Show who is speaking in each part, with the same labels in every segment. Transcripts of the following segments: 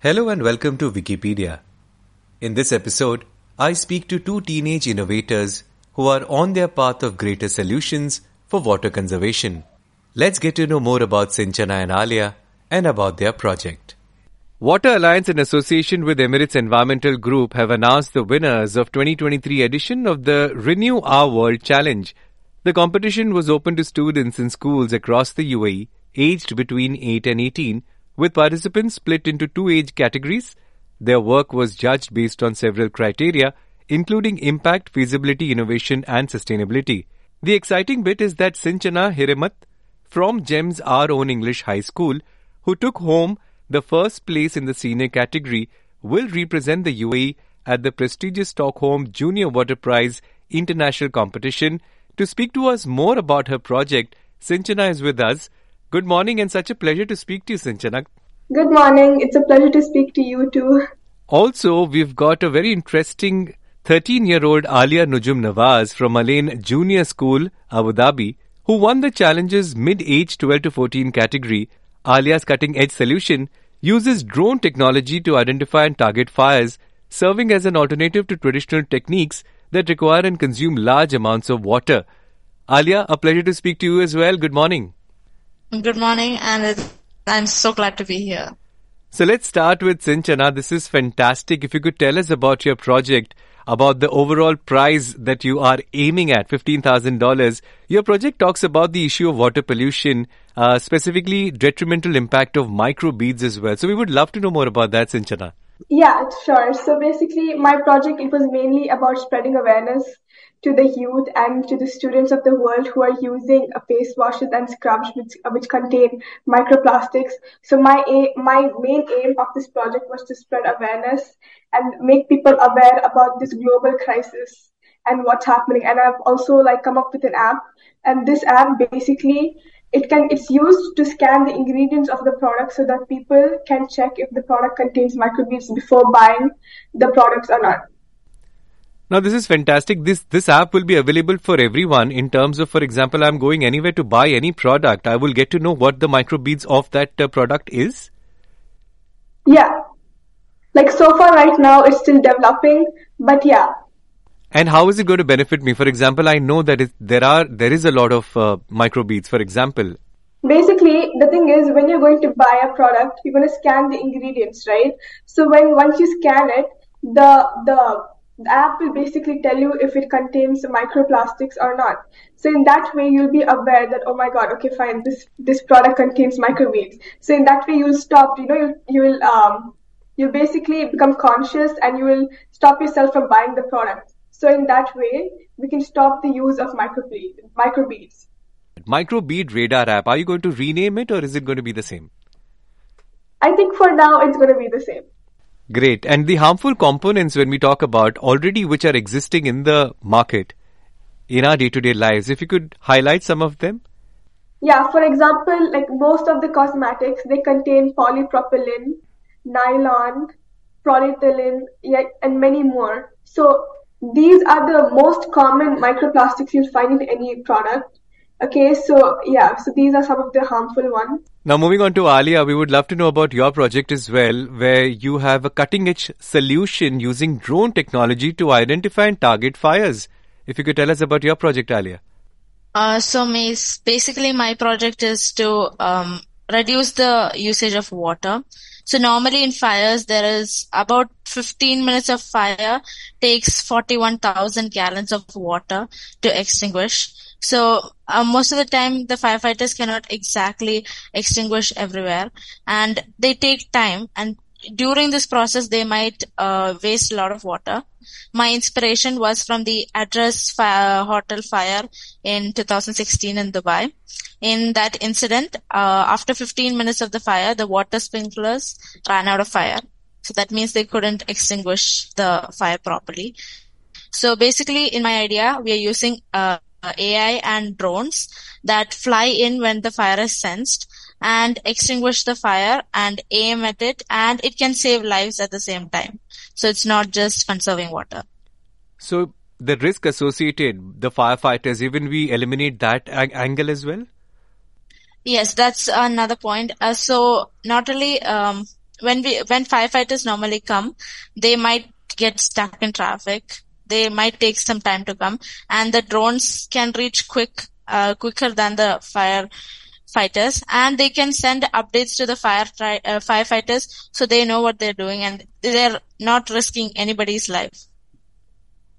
Speaker 1: Hello and welcome to Wikipedia. In this episode, I speak to two teenage innovators who are on their path of greater solutions for water conservation. Let's get to know more about Sinchana and Alia and about their project. Water Alliance in association with Emirates Environmental Group have announced the winners of 2023 edition of the Renew Our World Challenge. The competition was open to students in schools across the UAE aged between 8 and 18 with participants split into two age categories. Their work was judged based on several criteria including impact, feasibility, innovation and sustainability. The exciting bit is that Sinchana Hiremath from GEMS Our Own English High School who took home the first place in the senior category will represent the UAE at the prestigious Stockholm Junior Water Prize International Competition. To speak to us more about her project, Sinchana is with us. Good morning and such a pleasure to speak to you, Sinchana.
Speaker 2: Good morning. It's a pleasure to speak to you too.
Speaker 1: Also, we've got a very interesting 13 year old Alia Nujum Navaz from Al Ain Junior School, Abu Dhabi, who won the challenge's mid age 12 to 14 category Alia's cutting edge solution uses drone technology to identify and target fires, serving as an alternative to traditional techniques that require and consume large amounts of water. Alia, a pleasure to speak to you as well. Good morning.
Speaker 3: Good morning, and I'm so glad to be here.
Speaker 1: So let's start with Sinchana. This is fantastic. If you could tell us about your project, about the overall prize that you are aiming at, $15,000. Your project talks about the issue of water pollution, uh, specifically detrimental impact of microbeads as well. So we would love to know more about that, Sinchana.
Speaker 2: Yeah, sure. So basically, my project, it was mainly about spreading awareness to the youth and to the students of the world who are using face washes and scrubs which, which contain microplastics. So my aim, my main aim of this project was to spread awareness and make people aware about this global crisis and what's happening. And I've also like come up with an app and this app basically it can it's used to scan the ingredients of the product so that people can check if the product contains microbeads before buying the products or not.
Speaker 1: Now this is fantastic. This this app will be available for everyone in terms of, for example, I'm going anywhere to buy any product. I will get to know what the microbeads of that uh, product is.
Speaker 2: Yeah, like so far right now it's still developing, but yeah.
Speaker 1: And how is it going to benefit me? For example, I know that it, there are there is a lot of uh, microbeads. For example,
Speaker 2: basically the thing is when you're going to buy a product, you're going to scan the ingredients, right? So when once you scan it, the the the app will basically tell you if it contains microplastics or not. So in that way, you'll be aware that, oh my God, okay, fine, this, this product contains microbeads. So in that way, you'll stop, you know, you, you will, um, you basically become conscious and you will stop yourself from buying the product. So in that way, we can stop the use of microbeads. microbeads.
Speaker 1: Microbead radar app, are you going to rename it or is it going to be the same?
Speaker 2: I think for now it's going to be the same.
Speaker 1: Great. And the harmful components when we talk about already which are existing in the market in our day to day lives, if you could highlight some of them?
Speaker 2: Yeah, for example, like most of the cosmetics, they contain polypropylene, nylon, polyethylene, yeah, and many more. So these are the most common microplastics you'll find in any product. Okay, so yeah, so these are some of the harmful ones.
Speaker 1: Now, moving on to Alia, we would love to know about your project as well, where you have a cutting edge solution using drone technology to identify and target fires. If you could tell us about your project, Alia.
Speaker 3: Uh, so, basically, my project is to um, reduce the usage of water. So normally in fires, there is about 15 minutes of fire takes 41,000 gallons of water to extinguish. So uh, most of the time the firefighters cannot exactly extinguish everywhere and they take time and during this process they might uh, waste a lot of water. My inspiration was from the address fire, hotel fire in 2016 in Dubai. In that incident, uh, after 15 minutes of the fire, the water sprinklers ran out of fire. So that means they couldn't extinguish the fire properly. So basically, in my idea, we are using uh, AI and drones that fly in when the fire is sensed and extinguish the fire and aim at it and it can save lives at the same time. So it's not just conserving water.
Speaker 1: So the risk associated, the firefighters, even we eliminate that angle as well?
Speaker 3: Yes, that's another point. Uh, so not only um, when we when firefighters normally come, they might get stuck in traffic. They might take some time to come, and the drones can reach quick, uh, quicker than the fire fighters and they can send updates to the fire tri- uh, firefighters so they know what they're doing and they're not risking anybody's life.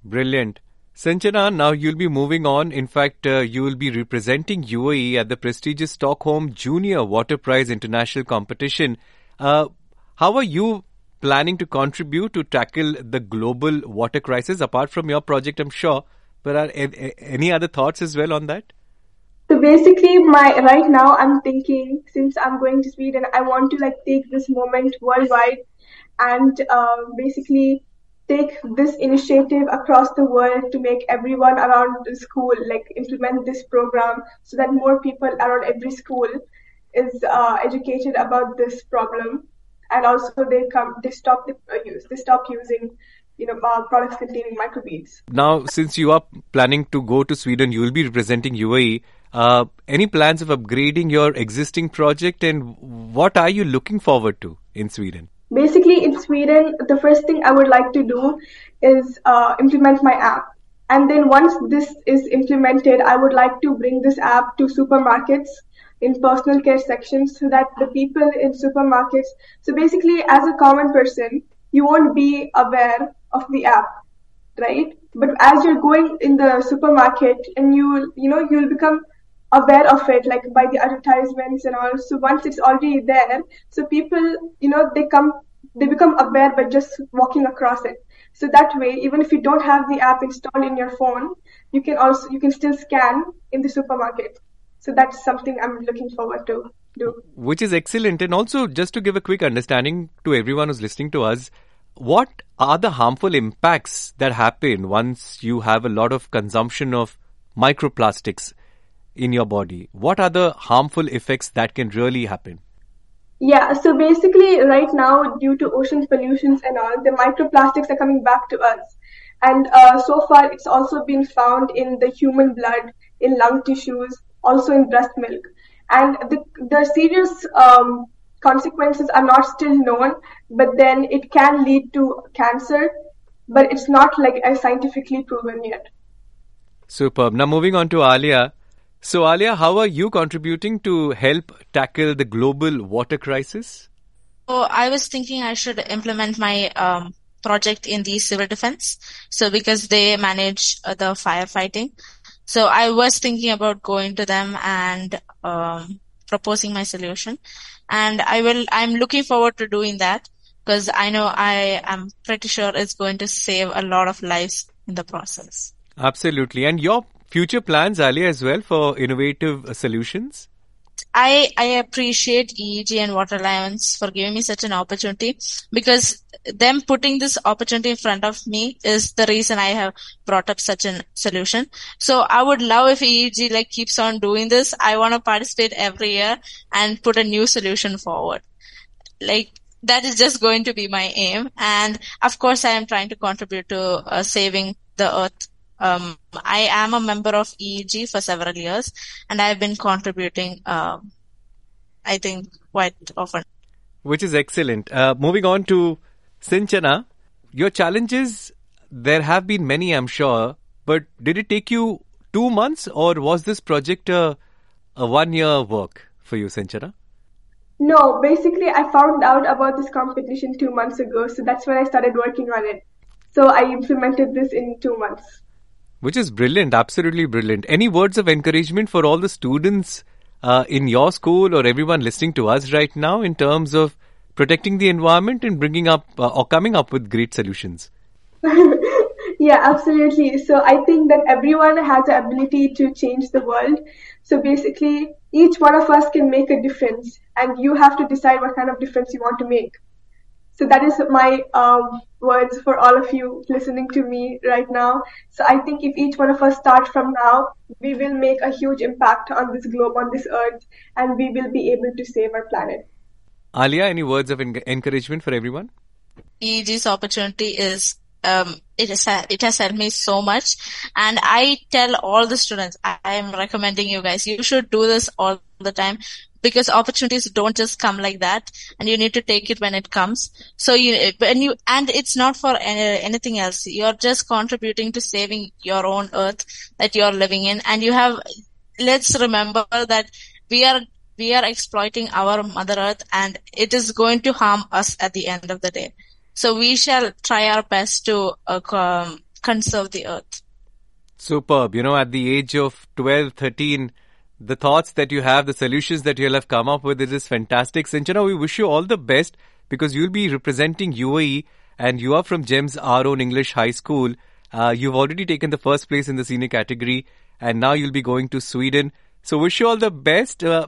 Speaker 1: Brilliant. Sanjana, now you'll be moving on. In fact, uh, you will be representing UAE at the prestigious Stockholm Junior Water Prize International Competition. Uh, how are you planning to contribute to tackle the global water crisis apart from your project, I'm sure? But are any other thoughts as well on that?
Speaker 2: So basically, my right now I'm thinking since I'm going to Sweden, I want to like take this moment worldwide and uh, basically take this initiative across the world to make everyone around the school like implement this program so that more people around every school is uh, educated about this problem and also they come they stop the uh, use they stop using you know uh, products containing microbeads
Speaker 1: now since you are planning to go to sweden you will be representing uae uh, any plans of upgrading your existing project and what are you looking forward to in Sweden?
Speaker 2: Basically, in Sweden, the first thing I would like to do is uh, implement my app. And then once this is implemented, I would like to bring this app to supermarkets in personal care sections so that the people in supermarkets, so basically as a common person, you won't be aware of the app, right? But as you're going in the supermarket and you, you know, you'll become aware of it like by the advertisements and all. So once it's already there so people you know they come they become aware by just walking across it. So that way even if you don't have the app installed in your phone you can also you can still scan in the supermarket so that's something i'm looking forward to do
Speaker 1: which is excellent and also just to give a quick understanding to everyone who's listening to us what are the harmful impacts that happen once you have a lot of consumption of microplastics in your body? What are the harmful effects that can really happen?
Speaker 2: Yeah, so basically, right now, due to ocean pollutions and all, the microplastics are coming back to us. And uh, so far, it's also been found in the human blood, in lung tissues, also in breast milk. And the, the serious um, consequences are not still known, but then it can lead to cancer, but it's not like scientifically proven yet.
Speaker 1: Superb. Now, moving on to Alia. So, Alia, how are you contributing to help tackle the global water crisis?
Speaker 3: So, I was thinking I should implement my um, project in the civil defense. So, because they manage uh, the firefighting. So, I was thinking about going to them and um, proposing my solution. And I will, I'm looking forward to doing that because I know I am pretty sure it's going to save a lot of lives in the process.
Speaker 1: Absolutely. And your future plans, Ali, as well for innovative uh, solutions?
Speaker 3: I, I appreciate EEG and Water Alliance for giving me such an opportunity because them putting this opportunity in front of me is the reason I have brought up such a solution. So I would love if EEG like keeps on doing this. I want to participate every year and put a new solution forward. Like that is just going to be my aim. And of course, I am trying to contribute to uh, saving the earth um, I am a member of EEG for several years and I've been contributing, um, I think quite often.
Speaker 1: Which is excellent. Uh, moving on to Sinchana, your challenges, there have been many, I'm sure, but did it take you two months or was this project a, a one year work for you, Sinchana?
Speaker 2: No, basically I found out about this competition two months ago, so that's when I started working on it. So I implemented this in two months.
Speaker 1: Which is brilliant, absolutely brilliant. Any words of encouragement for all the students uh, in your school or everyone listening to us right now in terms of protecting the environment and bringing up uh, or coming up with great solutions?
Speaker 2: yeah, absolutely. So I think that everyone has the ability to change the world. So basically, each one of us can make a difference, and you have to decide what kind of difference you want to make. So that is my um, words for all of you listening to me right now. So I think if each one of us start from now, we will make a huge impact on this globe, on this earth, and we will be able to save our planet.
Speaker 1: Alia, any words of encouragement for everyone?
Speaker 3: EEG's opportunity is um, it has it has helped me so much, and I tell all the students I am recommending you guys you should do this all the time because opportunities don't just come like that and you need to take it when it comes. So you, when you, and it's not for any, anything else. You're just contributing to saving your own earth that you're living in. And you have, let's remember that we are, we are exploiting our mother earth and it is going to harm us at the end of the day. So we shall try our best to uh, conserve the earth.
Speaker 1: Superb. You know, at the age of 12, 13, the thoughts that you have, the solutions that you'll have come up with, it is fantastic. Sinchana, we wish you all the best because you'll be representing UAE and you are from GEMS Our Own English High School. Uh, you've already taken the first place in the senior category and now you'll be going to Sweden. So wish you all the best. Uh,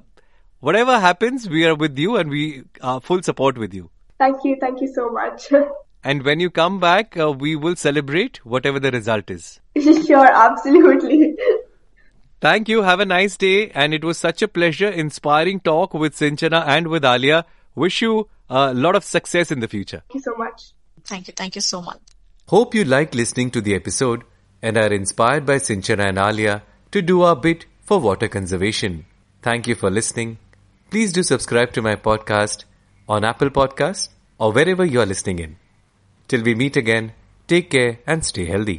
Speaker 1: whatever happens, we are with you and we are full support with you.
Speaker 2: Thank you. Thank you so much.
Speaker 1: And when you come back, uh, we will celebrate whatever the result is.
Speaker 2: sure, absolutely.
Speaker 1: Thank you. Have a nice day. And it was such a pleasure, inspiring talk with Sinchana and with Alia. Wish you a lot of success in the future.
Speaker 2: Thank you so much.
Speaker 3: Thank you. Thank you so much.
Speaker 1: Hope you like listening to the episode and are inspired by Sinchana and Alia to do our bit for water conservation. Thank you for listening. Please do subscribe to my podcast on Apple Podcasts or wherever you are listening in. Till we meet again, take care and stay healthy.